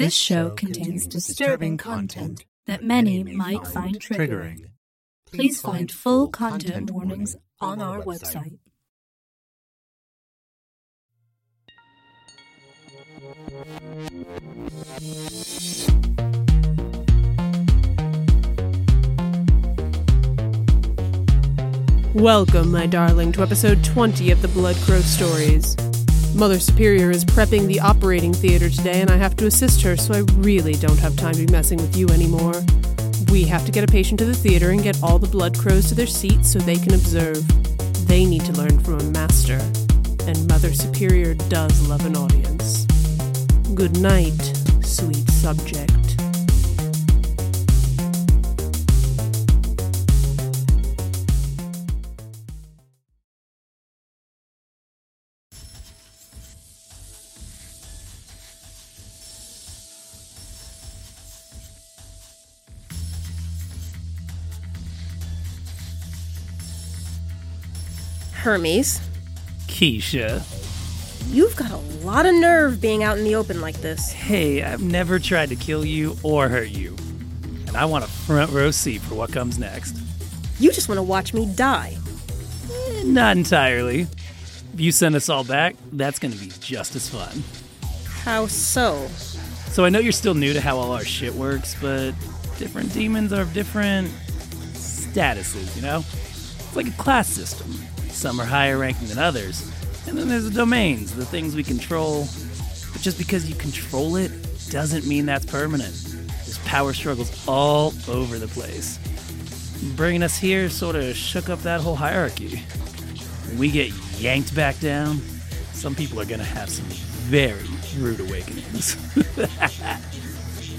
This show contains disturbing content that many might find triggering. Please find full content warnings on our website. Welcome, my darling, to episode 20 of the Blood Crow Stories. Mother Superior is prepping the operating theater today, and I have to assist her, so I really don't have time to be messing with you anymore. We have to get a patient to the theater and get all the blood crows to their seats so they can observe. They need to learn from a master, and Mother Superior does love an audience. Good night, sweet subject. Hermes, Keisha. you've got a lot of nerve being out in the open like this. Hey, I've never tried to kill you or hurt you. And I want a front row seat for what comes next. You just want to watch me die. Eh, Not entirely. If you send us all back, that's going to be just as fun. How so? So I know you're still new to how all our shit works, but different demons are of different statuses, you know? It's like a class system. Some are higher ranking than others. And then there's the domains, the things we control. But just because you control it doesn't mean that's permanent. There's power struggles all over the place. Bringing us here sort of shook up that whole hierarchy. When we get yanked back down, some people are gonna have some very rude awakenings.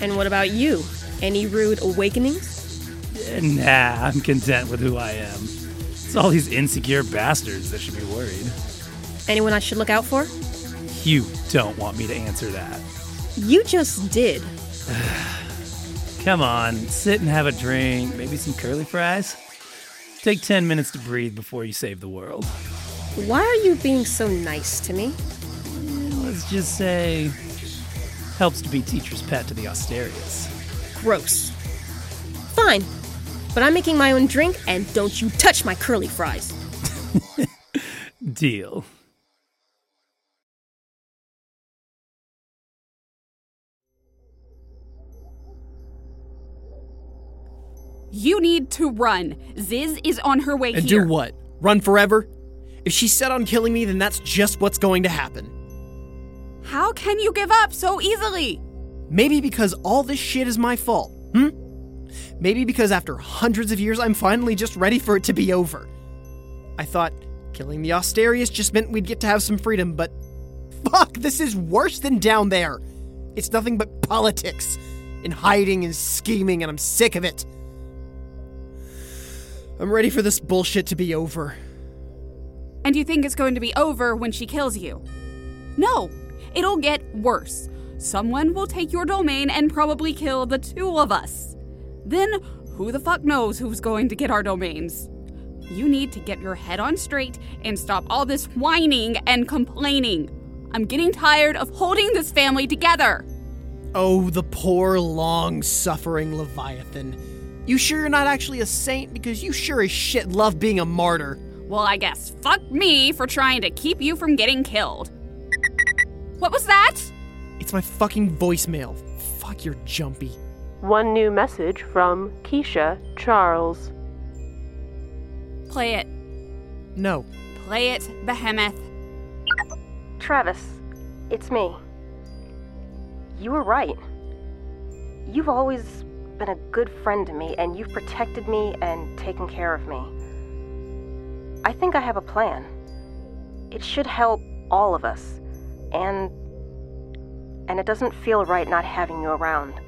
And what about you? Any rude awakenings? Nah, I'm content with who I am. It's all these insecure bastards that should be worried. Anyone I should look out for? You don't want me to answer that. You just did. Come on, sit and have a drink, maybe some curly fries. Take 10 minutes to breathe before you save the world. Why are you being so nice to me? Let's just say, helps to be teacher's pet to the Asterius. Gross. Fine. But I'm making my own drink, and don't you touch my curly fries. Deal. You need to run. Ziz is on her way here. And here. do what? Run forever? If she's set on killing me, then that's just what's going to happen. How can you give up so easily? Maybe because all this shit is my fault. Hmm? Maybe because after hundreds of years, I'm finally just ready for it to be over. I thought killing the Asterius just meant we'd get to have some freedom, but fuck, this is worse than down there. It's nothing but politics and hiding and scheming, and I'm sick of it. I'm ready for this bullshit to be over. And you think it's going to be over when she kills you? No, it'll get worse. Someone will take your domain and probably kill the two of us. Then, who the fuck knows who's going to get our domains? You need to get your head on straight and stop all this whining and complaining. I'm getting tired of holding this family together. Oh, the poor, long suffering Leviathan. You sure you're not actually a saint? Because you sure as shit love being a martyr. Well, I guess fuck me for trying to keep you from getting killed. What was that? It's my fucking voicemail. Fuck, you're jumpy. One new message from Keisha Charles. Play it. No. Play it, Behemoth. Travis, it's me. You were right. You've always been a good friend to me, and you've protected me and taken care of me. I think I have a plan. It should help all of us, and. and it doesn't feel right not having you around.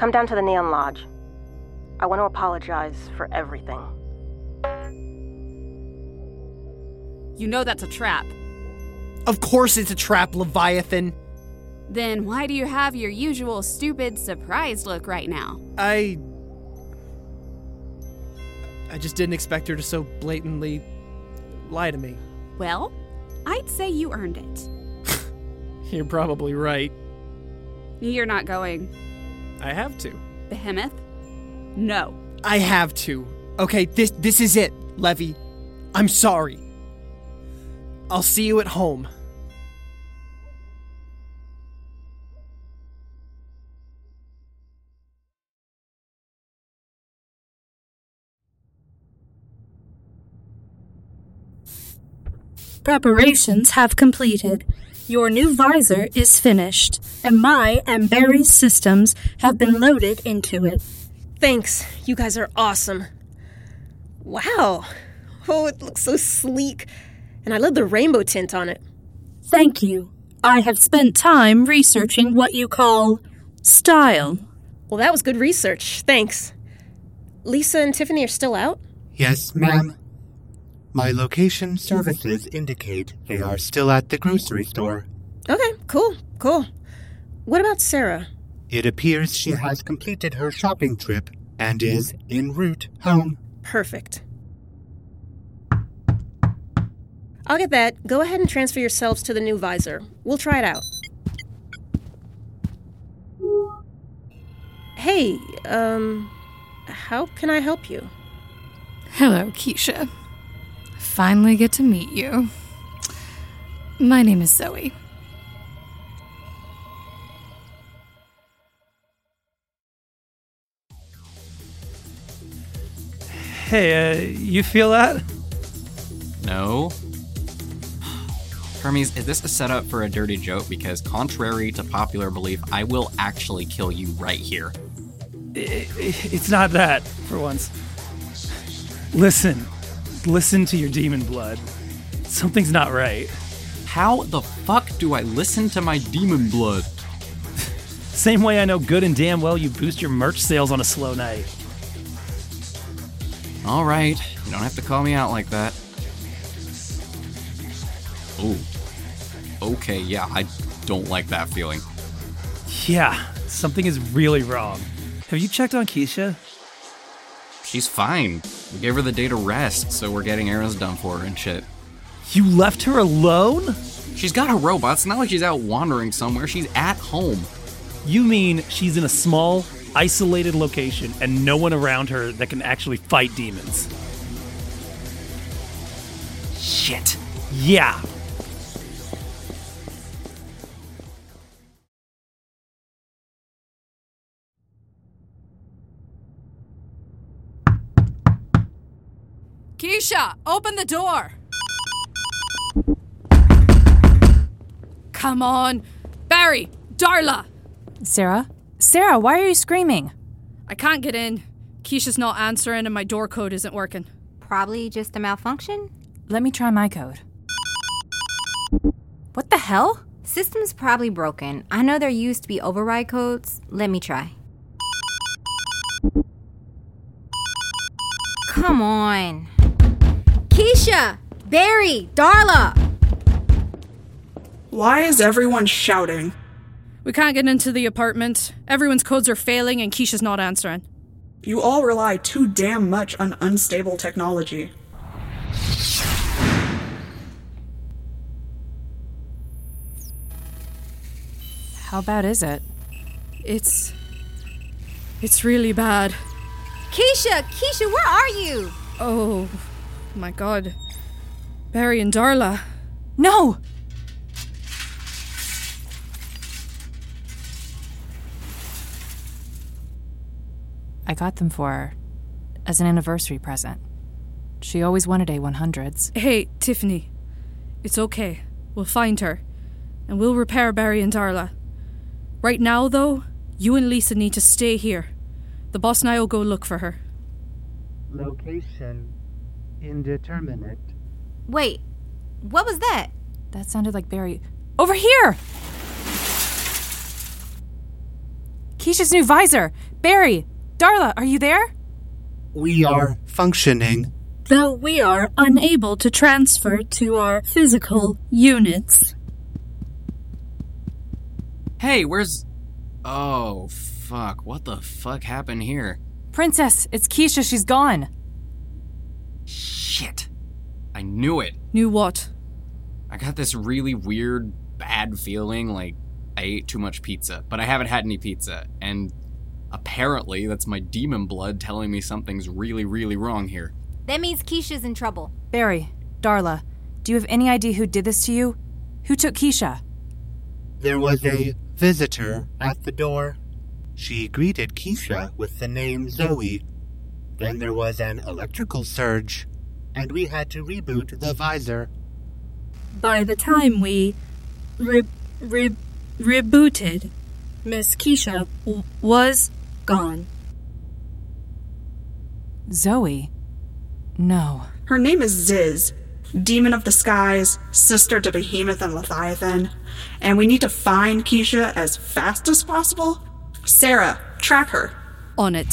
Come down to the Neon Lodge. I want to apologize for everything. You know that's a trap. Of course it's a trap, Leviathan. Then why do you have your usual stupid surprised look right now? I. I just didn't expect her to so blatantly lie to me. Well, I'd say you earned it. You're probably right. You're not going. I have to. Behemoth? No. I have to. Okay, this this is it, Levy. I'm sorry. I'll see you at home. Preparations have completed. Your new visor is finished, and my and Barry's systems have been loaded into it. Thanks. You guys are awesome. Wow. Oh, it looks so sleek. And I love the rainbow tint on it. Thank you. I have spent time researching what you call style. Well, that was good research. Thanks. Lisa and Tiffany are still out? Yes, ma'am. My location services indicate they are still at the grocery store. Okay, cool, cool. What about Sarah? It appears she has completed her shopping trip and is en route home. Perfect. I'll get that. Go ahead and transfer yourselves to the new visor. We'll try it out. Hey, um, how can I help you? Hello, Keisha. Finally get to meet you. My name is Zoe. Hey, uh, you feel that? No. Hermes, is this a setup for a dirty joke? Because, contrary to popular belief, I will actually kill you right here. I- I- It's not that, for once. Listen. Listen to your demon blood. Something's not right. How the fuck do I listen to my demon blood? Same way I know good and damn well you boost your merch sales on a slow night. All right, you don't have to call me out like that. Oh. Okay, yeah, I don't like that feeling. Yeah, something is really wrong. Have you checked on Keisha? She's fine. We gave her the day to rest, so we're getting errands done for her and shit. You left her alone? She's got a robot. It's not like she's out wandering somewhere. She's at home. You mean she's in a small, isolated location and no one around her that can actually fight demons? Shit. Yeah. Keisha, open the door. Come on. Barry, Darla. Sarah? Sarah, why are you screaming? I can't get in. Keisha's not answering and my door code isn't working. Probably just a malfunction. Let me try my code. What the hell? System's probably broken. I know there used to be override codes. Let me try. Come on. Keisha! Barry! Darla! Why is everyone shouting? We can't get into the apartment. Everyone's codes are failing and Keisha's not answering. You all rely too damn much on unstable technology. How bad is it? It's. It's really bad. Keisha! Keisha, where are you? Oh my god. Barry and Darla. No! I got them for her as an anniversary present. She always wanted A100s. Hey, Tiffany. It's okay. We'll find her. And we'll repair Barry and Darla. Right now, though, you and Lisa need to stay here. The boss and I will go look for her. Location indeterminate. Wait, what was that? That sounded like Barry. Over here! Keisha's new visor! Barry! Darla, are you there? We are functioning. Though we are unable to transfer to our physical units. Hey, where's. Oh, fuck. What the fuck happened here? Princess, it's Keisha. She's gone. Shit. I knew it. Knew what? I got this really weird, bad feeling like I ate too much pizza, but I haven't had any pizza, and apparently that's my demon blood telling me something's really, really wrong here. That means Keisha's in trouble. Barry, Darla, do you have any idea who did this to you? Who took Keisha? There was a visitor at the door. She greeted Keisha with the name Zoe. Then there was an electrical surge, and we had to reboot the visor. By the time we re- re- rebooted, Miss Keisha w- was gone. Zoe? No. Her name is Ziz, demon of the skies, sister to Behemoth and Leviathan, and we need to find Keisha as fast as possible. Sarah, track her. On it.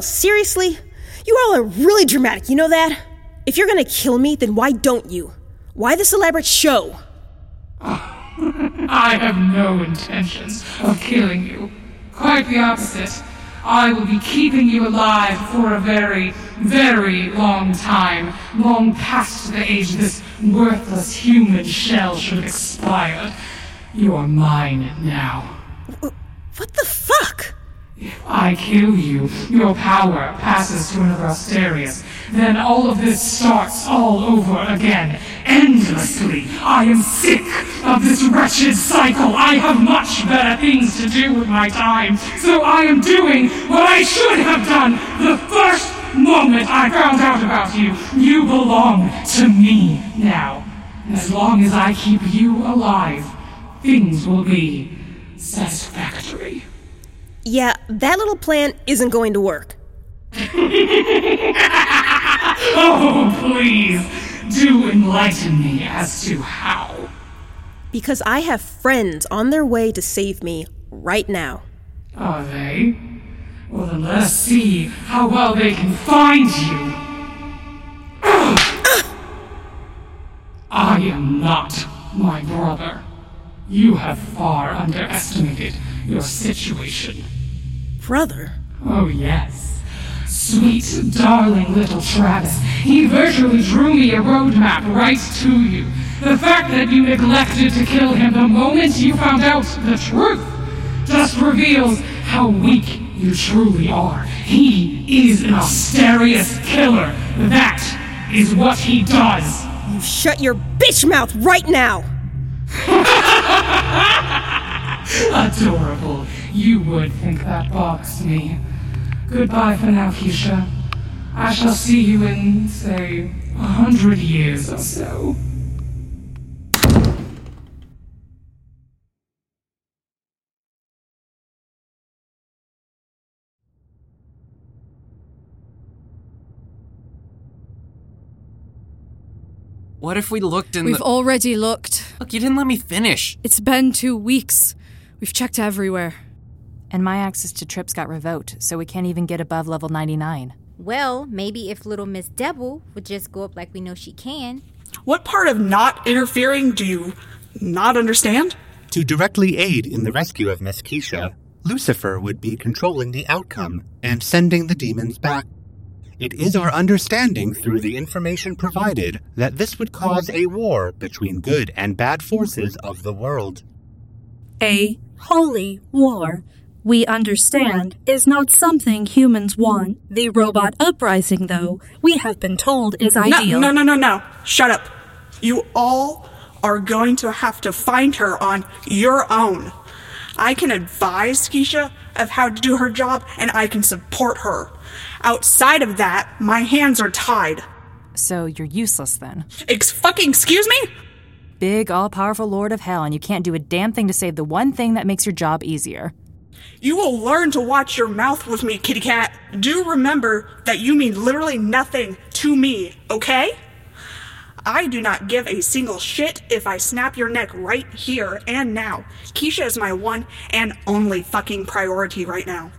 Seriously? You all are really dramatic, you know that? If you're gonna kill me, then why don't you? Why this elaborate show? I have no intentions of killing you. Quite the opposite. I will be keeping you alive for a very, very long time, long past the age this worthless human shell should have expired. You are mine now. What the fuck? If I kill you, your power passes to another Asterius. Then all of this starts all over again, endlessly. I am sick of this wretched cycle. I have much better things to do with my time, so I am doing what I should have done the first moment I found out about you. You belong to me now. As long as I keep you alive, things will be satisfactory. Yeah, that little plan isn't going to work. oh, please, do enlighten me as to how. Because I have friends on their way to save me right now. Are they? Well, then let us see how well they can find you. I am not my brother. You have far underestimated your situation. Brother? Oh, yes. Sweet, darling little Travis. He virtually drew me a roadmap right to you. The fact that you neglected to kill him the moment you found out the truth just reveals how weak you truly are. He is an Asterius killer. That is what he does. You shut your bitch mouth right now! Adorable. You would think that bothers me. Goodbye for now, Keisha. I shall see you in, say, a hundred years or so. What if we looked in We've the. already looked. Look, you didn't let me finish. It's been two weeks. We've checked everywhere. And my access to trips got revoked, so we can't even get above level 99. Well, maybe if little Miss Devil would just go up like we know she can. What part of not interfering do you not understand? To directly aid in the rescue of Miss Keisha, Lucifer would be controlling the outcome and sending the demons back. It is our understanding through the information provided that this would cause a war between good and bad forces of the world. A holy war, we understand, is not something humans want. The robot uprising, though, we have been told is ideal. No, no, no, no, no. Shut up. You all are going to have to find her on your own. I can advise Keisha of how to do her job, and I can support her. Outside of that, my hands are tied. So you're useless then? Ex- fucking excuse me? Big, all powerful Lord of Hell, and you can't do a damn thing to save the one thing that makes your job easier. You will learn to watch your mouth with me, kitty cat. Do remember that you mean literally nothing to me, okay? I do not give a single shit if I snap your neck right here and now. Keisha is my one and only fucking priority right now.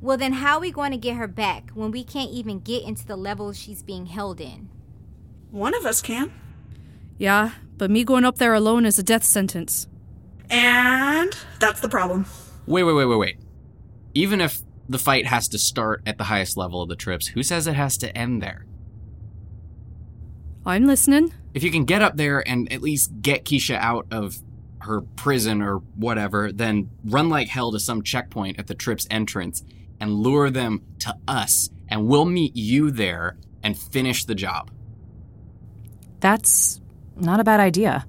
Well, then how are we going to get her back when we can't even get into the level she's being held in? One of us can. Yeah, but me going up there alone is a death sentence. And that's the problem. Wait, wait, wait, wait, wait. Even if the fight has to start at the highest level of the trips, who says it has to end there? I'm listening. If you can get up there and at least get Keisha out of her prison or whatever, then run like hell to some checkpoint at the trip's entrance and lure them to us, and we'll meet you there and finish the job. That's not a bad idea.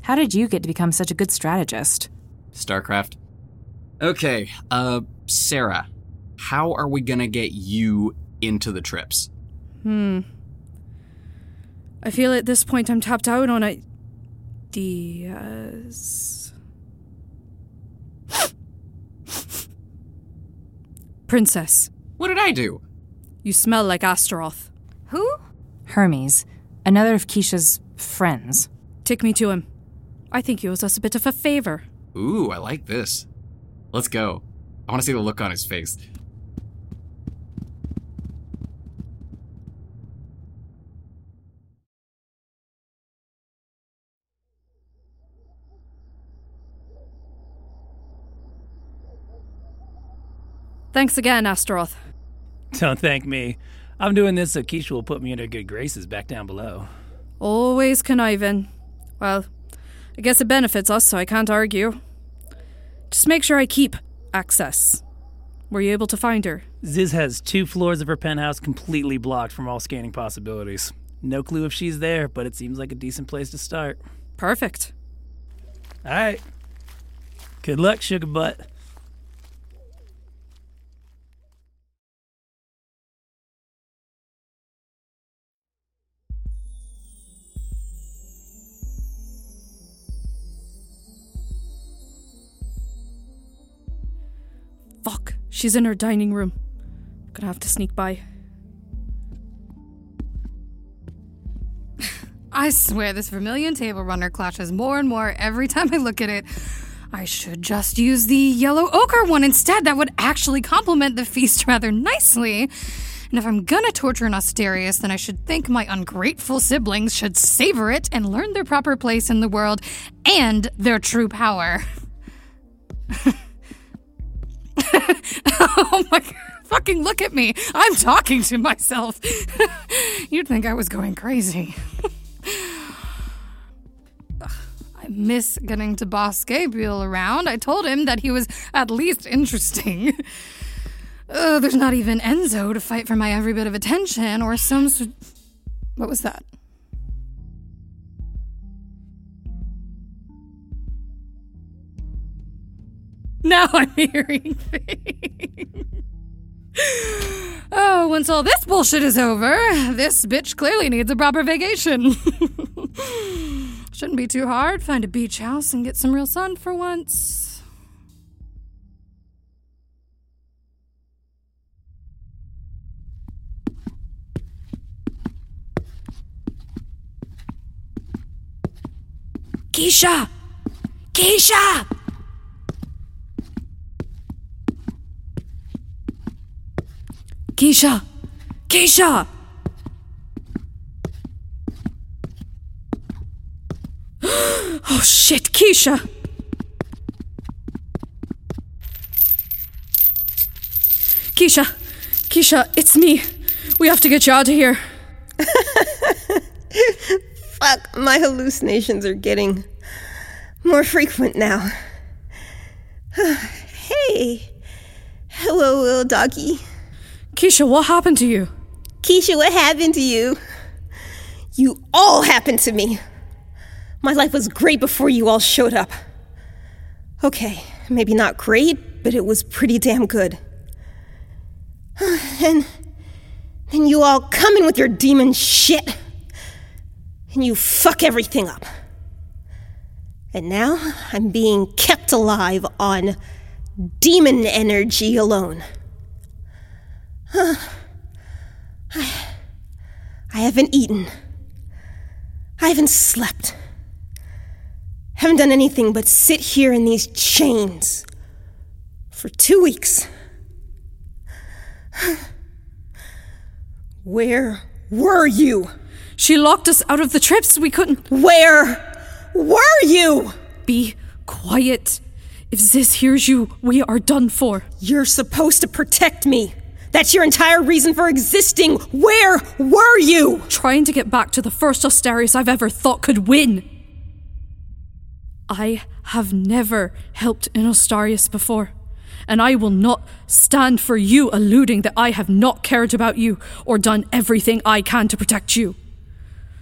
How did you get to become such a good strategist? StarCraft. Okay, uh, Sarah, how are we gonna get you into the trips? Hmm. I feel at this point I'm tapped out on ideas. Princess, What did I do? you smell like Astaroth. Who? Hermes, another of Keisha's friends. Take me to him. I think he owes us a bit of a favor. Ooh, I like this. Let's go. I wanna see the look on his face. Thanks again, Astaroth. Don't thank me. I'm doing this so Keisha will put me in her good graces back down below. Always conniving. Well, I guess it benefits us, so I can't argue. Just make sure I keep access. Were you able to find her? Ziz has two floors of her penthouse completely blocked from all scanning possibilities. No clue if she's there, but it seems like a decent place to start. Perfect. All right. Good luck, sugar butt. Fuck. She's in her dining room. Gonna have to sneak by. I swear this Vermilion Table Runner clashes more and more every time I look at it. I should just use the yellow ochre one instead. That would actually complement the feast rather nicely. And if I'm gonna torture an Asterius, then I should think my ungrateful siblings should savor it and learn their proper place in the world and their true power. oh my god. Fucking look at me. I'm talking to myself. You'd think I was going crazy. I miss getting to boss Gabriel around. I told him that he was at least interesting. Uh, there's not even Enzo to fight for my every bit of attention or some. What was that? Now I'm hearing things. Oh, once all this bullshit is over, this bitch clearly needs a proper vacation. Shouldn't be too hard. Find a beach house and get some real sun for once. Keisha! Keisha! Keisha! Keisha! oh shit, Keisha! Keisha! Keisha, it's me. We have to get you out of here. Fuck, my hallucinations are getting more frequent now. hey. Hello, little doggy. Keisha, what happened to you? Keisha, what happened to you? You all happened to me. My life was great before you all showed up. Okay, maybe not great, but it was pretty damn good. And then you all come in with your demon shit. And you fuck everything up. And now I'm being kept alive on demon energy alone. Huh. I, I haven't eaten. I haven't slept. Haven't done anything but sit here in these chains for two weeks. Where were you? She locked us out of the trips. We couldn't. Where were you? Be quiet. If Ziz hears you, we are done for. You're supposed to protect me. That's your entire reason for existing. Where were you? Trying to get back to the first Asterius I've ever thought could win. I have never helped in Asterius before, and I will not stand for you alluding that I have not cared about you or done everything I can to protect you.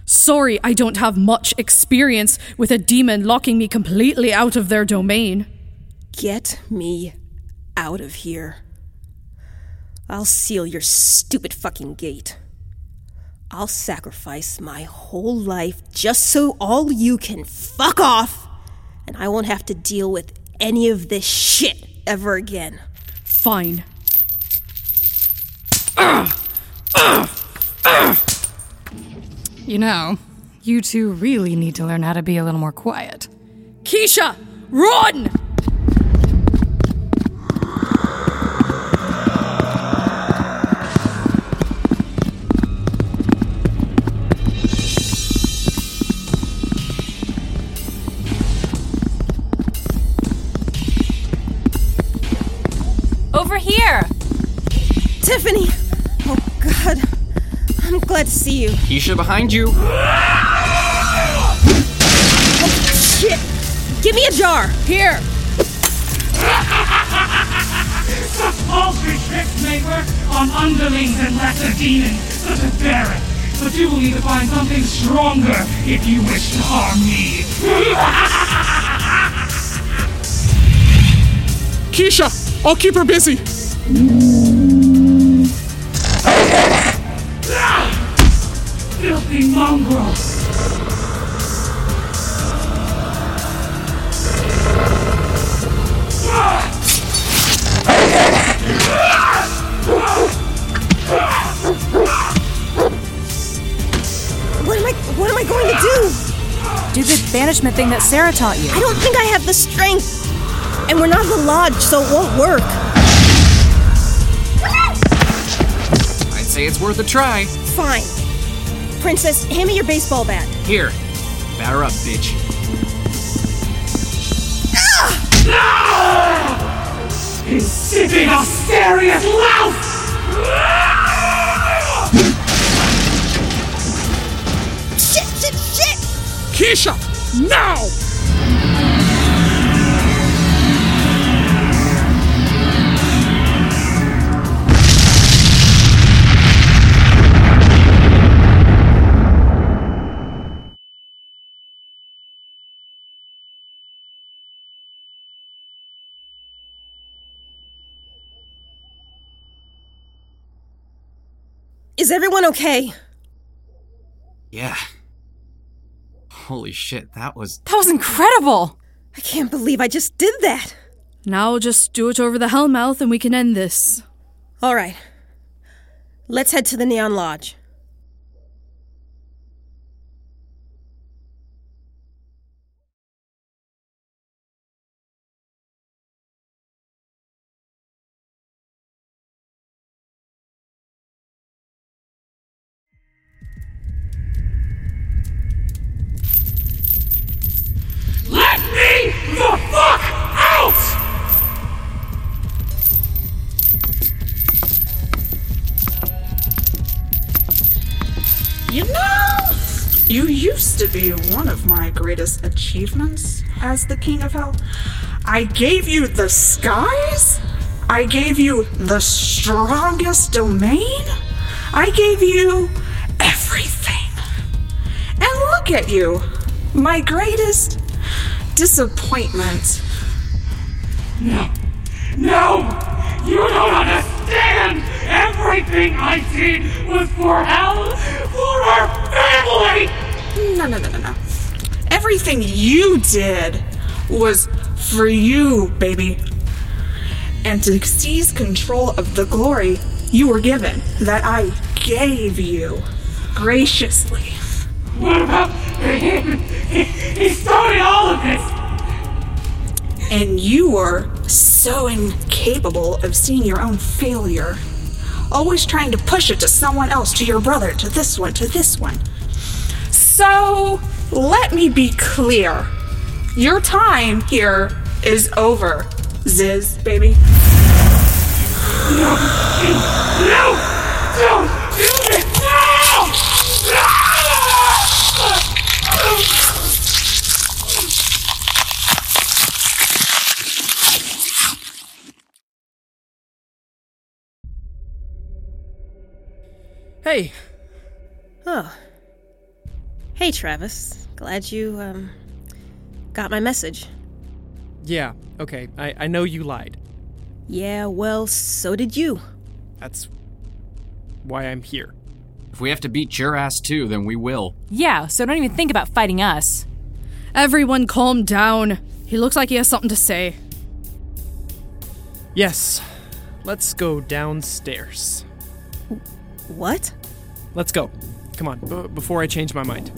Sorry, I don't have much experience with a demon locking me completely out of their domain. Get me out of here. I'll seal your stupid fucking gate. I'll sacrifice my whole life just so all you can fuck off and I won't have to deal with any of this shit ever again. Fine. You know, you two really need to learn how to be a little more quiet. Keisha, run! Over here! Tiffany! Oh, God. I'm glad to see you. Keisha behind you. Oh, shit! Give me a jar! Here! Such paltry tricks may work on underlings and lesser demons, such as Barret. But you will need to find something stronger if you wish to harm me. Keisha, I'll keep her busy. Filthy mongrel! What am I what am I going to do? Do the banishment thing that Sarah taught you. I don't think I have the strength. And we're not in the lodge, so it won't work. I'd say it's worth a try. Fine. Princess, hand me your baseball bat. Here, batter up, bitch. Ah! No! Insipid Asterius louse! Shit, shit, shit! Keisha, now! Is everyone okay? Yeah. Holy shit, that was. That was incredible! I can't believe I just did that. Now just do it over the Hellmouth and we can end this. All right. Let's head to the Neon Lodge. Achievements as the King of Hell. I gave you the skies. I gave you the strongest domain. I gave you everything. And look at you, my greatest disappointment. No. No! You don't understand! Everything I did was for Hell, for our family! No, no, no, no, no. Everything you did was for you, baby. and to seize control of the glory you were given, that I gave you graciously. What about him? He, he started all of this! And you were so incapable of seeing your own failure. Always trying to push it to someone else, to your brother, to this one, to this one. So, let me be clear. Your time here is over, Ziz, baby. No! No! Don't do it! No! Hey. Oh. Hey, Travis. Glad you, um, got my message. Yeah, okay. I, I know you lied. Yeah, well, so did you. That's why I'm here. If we have to beat your ass too, then we will. Yeah, so don't even think about fighting us. Everyone calm down. He looks like he has something to say. Yes. Let's go downstairs. What? Let's go. Come on, b- before I change my mind.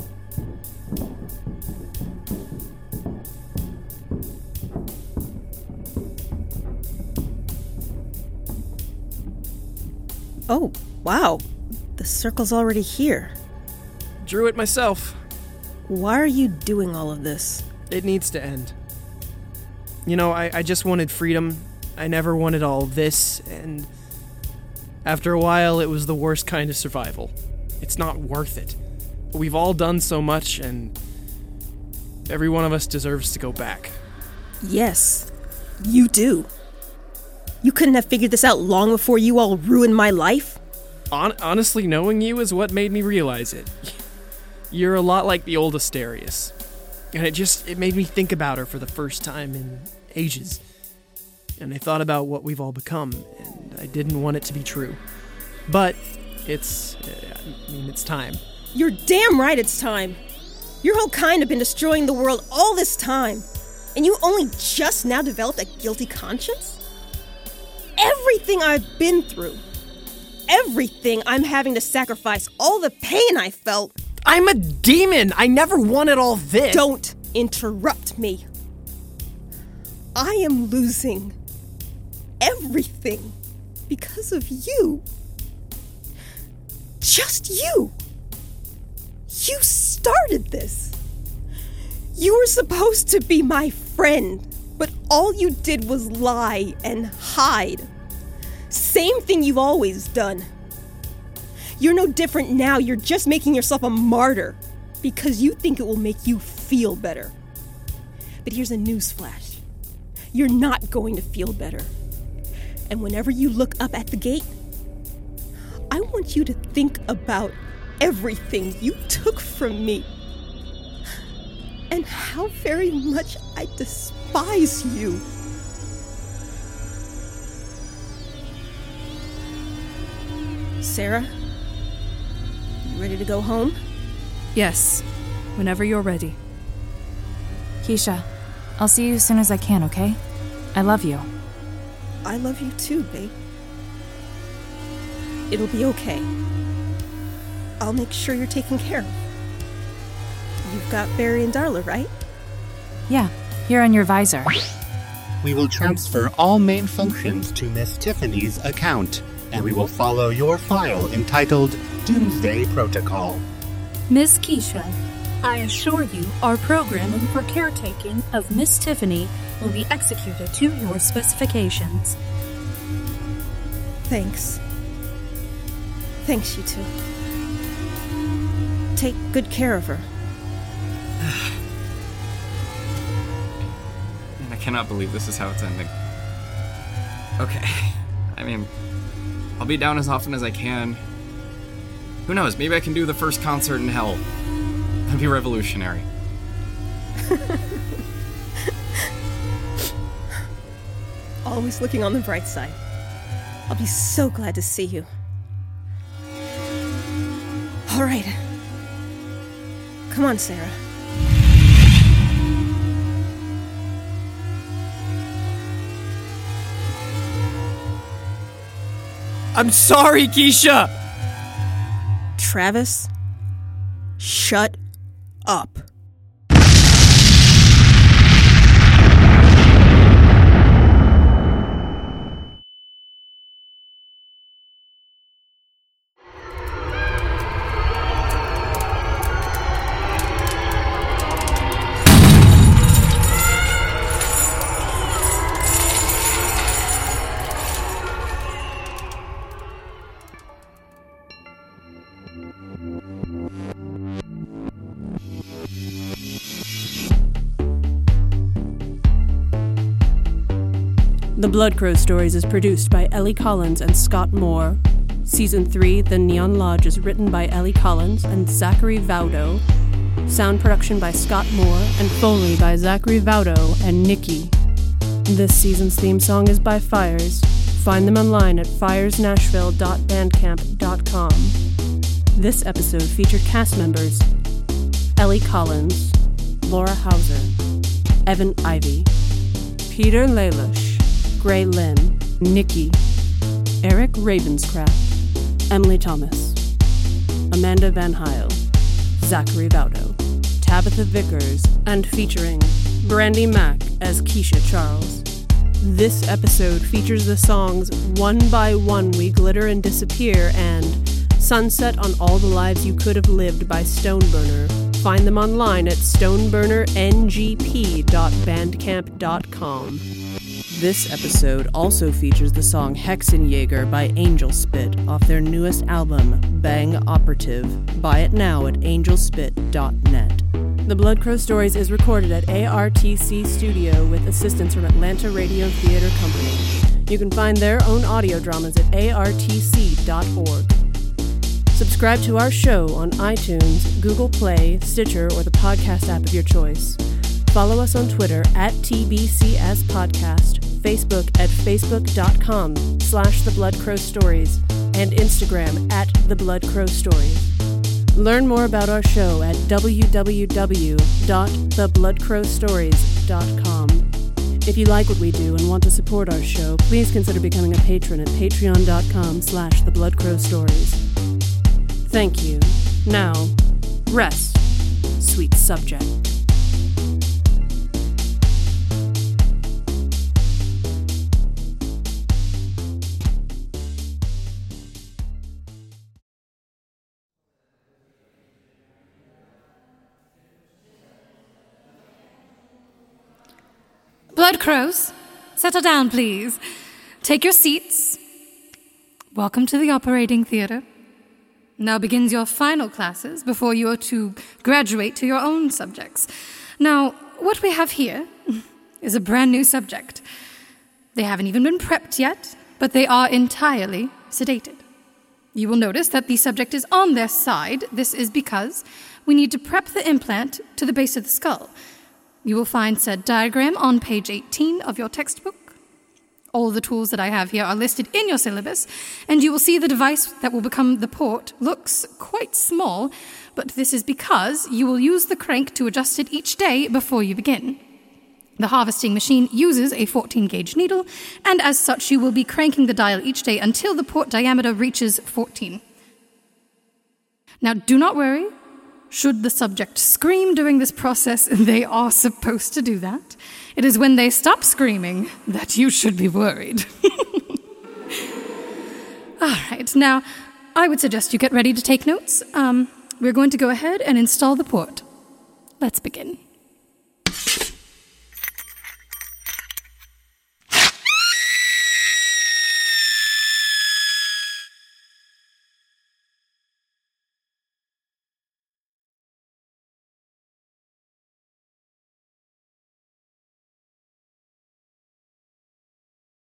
Oh, wow. The circle's already here. Drew it myself. Why are you doing all of this? It needs to end. You know, I, I just wanted freedom. I never wanted all this, and after a while, it was the worst kind of survival. It's not worth it. We've all done so much, and every one of us deserves to go back. Yes, you do. You couldn't have figured this out long before you all ruined my life? Hon- honestly, knowing you is what made me realize it. You're a lot like the old Asterius. And it just it made me think about her for the first time in ages. And I thought about what we've all become, and I didn't want it to be true. But it's I mean, it's time. You're damn right it's time. Your whole kind have been destroying the world all this time, and you only just now developed a guilty conscience? Everything I've been through, everything I'm having to sacrifice, all the pain I felt. I'm a demon! I never wanted all this! Don't interrupt me. I am losing everything because of you. Just you. You started this. You were supposed to be my friend, but all you did was lie and hide. Same thing you've always done. You're no different now, you're just making yourself a martyr because you think it will make you feel better. But here's a newsflash you're not going to feel better. And whenever you look up at the gate, I want you to think about everything you took from me and how very much I despise you. Sarah, you ready to go home? Yes, whenever you're ready. Keisha, I'll see you as soon as I can, okay? I love you. I love you too, babe. It'll be okay. I'll make sure you're taken care of. You've got Barry and Darla, right? Yeah, here on your visor. We will transfer all main functions to Miss Tiffany's account, and we will follow your file entitled Doomsday Protocol. Miss Keisha, I assure you our programming for caretaking of Miss Tiffany will be executed to your specifications. Thanks. Thanks, you two. Take good care of her. Man, I cannot believe this is how it's ending. Okay. I mean, I'll be down as often as I can. Who knows? Maybe I can do the first concert in hell. That'd be revolutionary. Always looking on the bright side. I'll be so glad to see you. All right. Come on, Sarah. I'm sorry, Keisha! Travis, shut up. The Blood Crow Stories is produced by Ellie Collins and Scott Moore. Season 3, The Neon Lodge, is written by Ellie Collins and Zachary Vaudo. Sound production by Scott Moore and Foley by Zachary Vaudo and Nikki. This season's theme song is by Fires. Find them online at firesnashville.bandcamp.com. This episode featured cast members Ellie Collins, Laura Hauser, Evan Ivy, Peter Lalush, Gray Lynn, Nikki, Eric Ravenscraft, Emily Thomas, Amanda Van Heil, Zachary Vaudo, Tabitha Vickers, and featuring Brandy Mack as Kesha Charles. This episode features the songs One by One We Glitter and Disappear and Sunset on All the Lives You Could Have Lived by Stoneburner. Find them online at stoneburnerngp.bandcamp.com. This episode also features the song Hexenjäger by Angelspit off their newest album, Bang Operative. Buy it now at angelspit.net. The Blood Crow Stories is recorded at ARTC Studio with assistance from Atlanta Radio Theater Company. You can find their own audio dramas at artc.org. Subscribe to our show on iTunes, Google Play, Stitcher, or the podcast app of your choice. Follow us on Twitter at TBCS Podcast, Facebook at facebook.com slash The Blood Crow Stories, and Instagram at The Blood Crow Stories. Learn more about our show at www.thebloodcrowstories.com. If you like what we do and want to support our show, please consider becoming a patron at patreon.com slash The Blood Crow Stories. Thank you. Now, rest, sweet subject. Blood crows, settle down, please. Take your seats. Welcome to the operating theater. Now begins your final classes before you are to graduate to your own subjects. Now, what we have here is a brand new subject. They haven't even been prepped yet, but they are entirely sedated. You will notice that the subject is on their side. This is because we need to prep the implant to the base of the skull. You will find said diagram on page 18 of your textbook. All the tools that I have here are listed in your syllabus, and you will see the device that will become the port looks quite small, but this is because you will use the crank to adjust it each day before you begin. The harvesting machine uses a 14 gauge needle, and as such, you will be cranking the dial each day until the port diameter reaches 14. Now, do not worry. Should the subject scream during this process, they are supposed to do that. It is when they stop screaming that you should be worried. All right, now I would suggest you get ready to take notes. Um, we're going to go ahead and install the port. Let's begin.